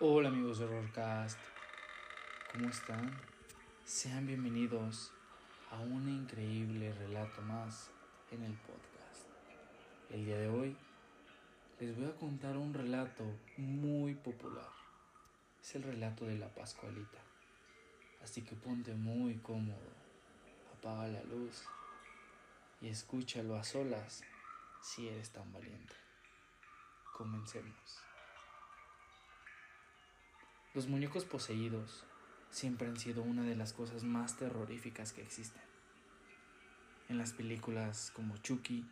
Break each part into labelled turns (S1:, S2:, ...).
S1: Hola amigos de Horrorcast, ¿cómo están? Sean bienvenidos a un increíble relato más en el podcast. El día de hoy les voy a contar un relato muy popular. Es el relato de la Pascualita. Así que ponte muy cómodo, apaga la luz y escúchalo a solas si eres tan valiente. Comencemos. Los muñecos poseídos siempre han sido una de las cosas más terroríficas que existen. En las películas como Chucky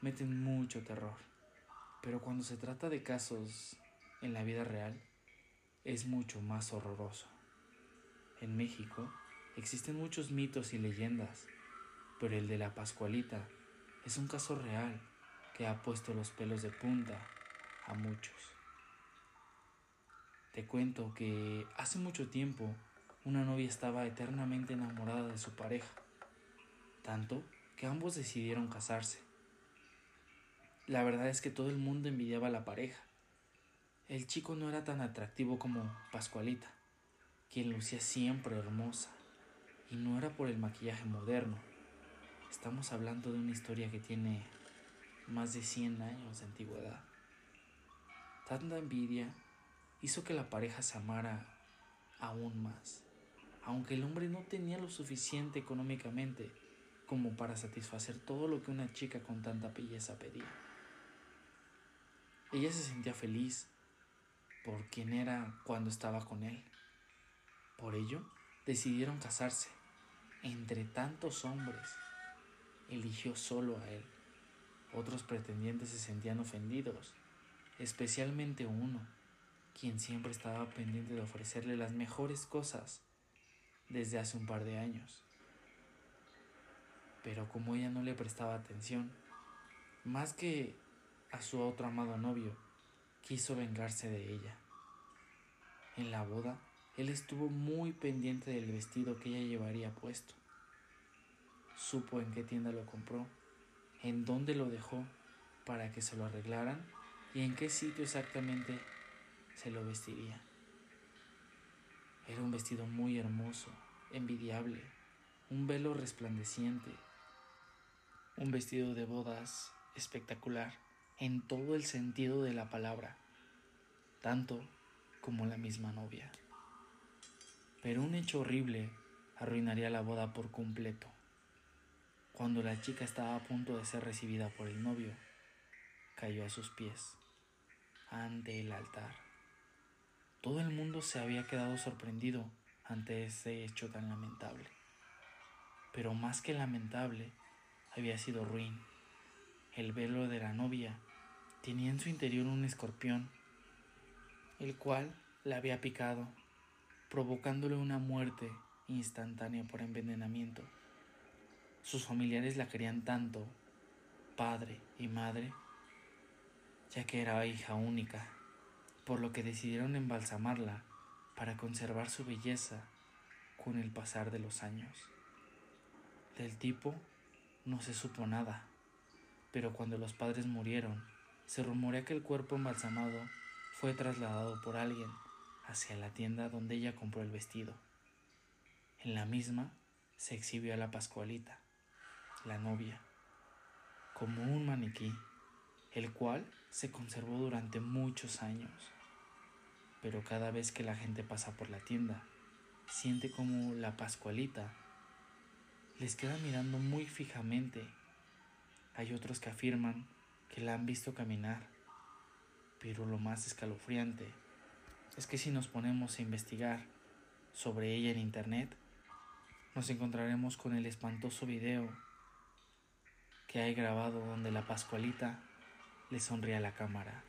S1: meten mucho terror, pero cuando se trata de casos en la vida real es mucho más horroroso. En México existen muchos mitos y leyendas, pero el de la Pascualita es un caso real que ha puesto los pelos de punta a muchos. Te cuento que hace mucho tiempo una novia estaba eternamente enamorada de su pareja, tanto que ambos decidieron casarse. La verdad es que todo el mundo envidiaba a la pareja. El chico no era tan atractivo como Pascualita, quien lucía siempre hermosa, y no era por el maquillaje moderno. Estamos hablando de una historia que tiene más de 100 años de antigüedad. Tanta envidia hizo que la pareja se amara aún más, aunque el hombre no tenía lo suficiente económicamente como para satisfacer todo lo que una chica con tanta belleza pedía. Ella se sentía feliz por quien era cuando estaba con él. Por ello, decidieron casarse. Entre tantos hombres, eligió solo a él. Otros pretendientes se sentían ofendidos, especialmente uno, quien siempre estaba pendiente de ofrecerle las mejores cosas desde hace un par de años. Pero como ella no le prestaba atención, más que a su otro amado novio, quiso vengarse de ella. En la boda, él estuvo muy pendiente del vestido que ella llevaría puesto. Supo en qué tienda lo compró, en dónde lo dejó para que se lo arreglaran y en qué sitio exactamente se lo vestiría. Era un vestido muy hermoso, envidiable, un velo resplandeciente, un vestido de bodas espectacular en todo el sentido de la palabra, tanto como la misma novia. Pero un hecho horrible arruinaría la boda por completo. Cuando la chica estaba a punto de ser recibida por el novio, cayó a sus pies, ante el altar. Todo el mundo se había quedado sorprendido ante ese hecho tan lamentable. Pero más que lamentable, había sido ruin. El velo de la novia tenía en su interior un escorpión, el cual la había picado, provocándole una muerte instantánea por envenenamiento. Sus familiares la querían tanto, padre y madre, ya que era hija única por lo que decidieron embalsamarla para conservar su belleza con el pasar de los años. Del tipo no se supo nada, pero cuando los padres murieron, se rumorea que el cuerpo embalsamado fue trasladado por alguien hacia la tienda donde ella compró el vestido. En la misma se exhibió a la Pascualita, la novia, como un maniquí, el cual se conservó durante muchos años pero cada vez que la gente pasa por la tienda, siente como la Pascualita les queda mirando muy fijamente. Hay otros que afirman que la han visto caminar, pero lo más escalofriante es que si nos ponemos a investigar sobre ella en internet, nos encontraremos con el espantoso video que hay grabado donde la Pascualita le sonríe a la cámara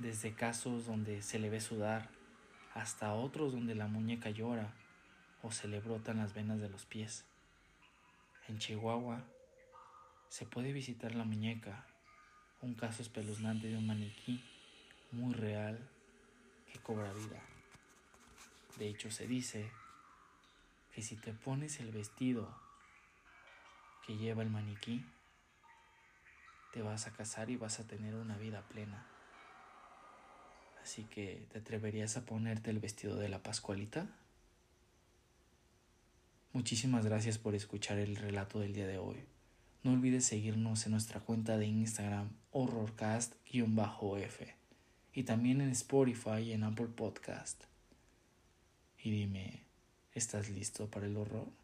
S1: desde casos donde se le ve sudar hasta otros donde la muñeca llora o se le brotan las venas de los pies. En Chihuahua se puede visitar la muñeca, un caso espeluznante de un maniquí muy real que cobra vida. De hecho se dice que si te pones el vestido que lleva el maniquí, te vas a casar y vas a tener una vida plena. Así que, ¿te atreverías a ponerte el vestido de la Pascualita? Muchísimas gracias por escuchar el relato del día de hoy. No olvides seguirnos en nuestra cuenta de Instagram horrorcast-f y también en Spotify y en Apple Podcast. Y dime, ¿estás listo para el horror?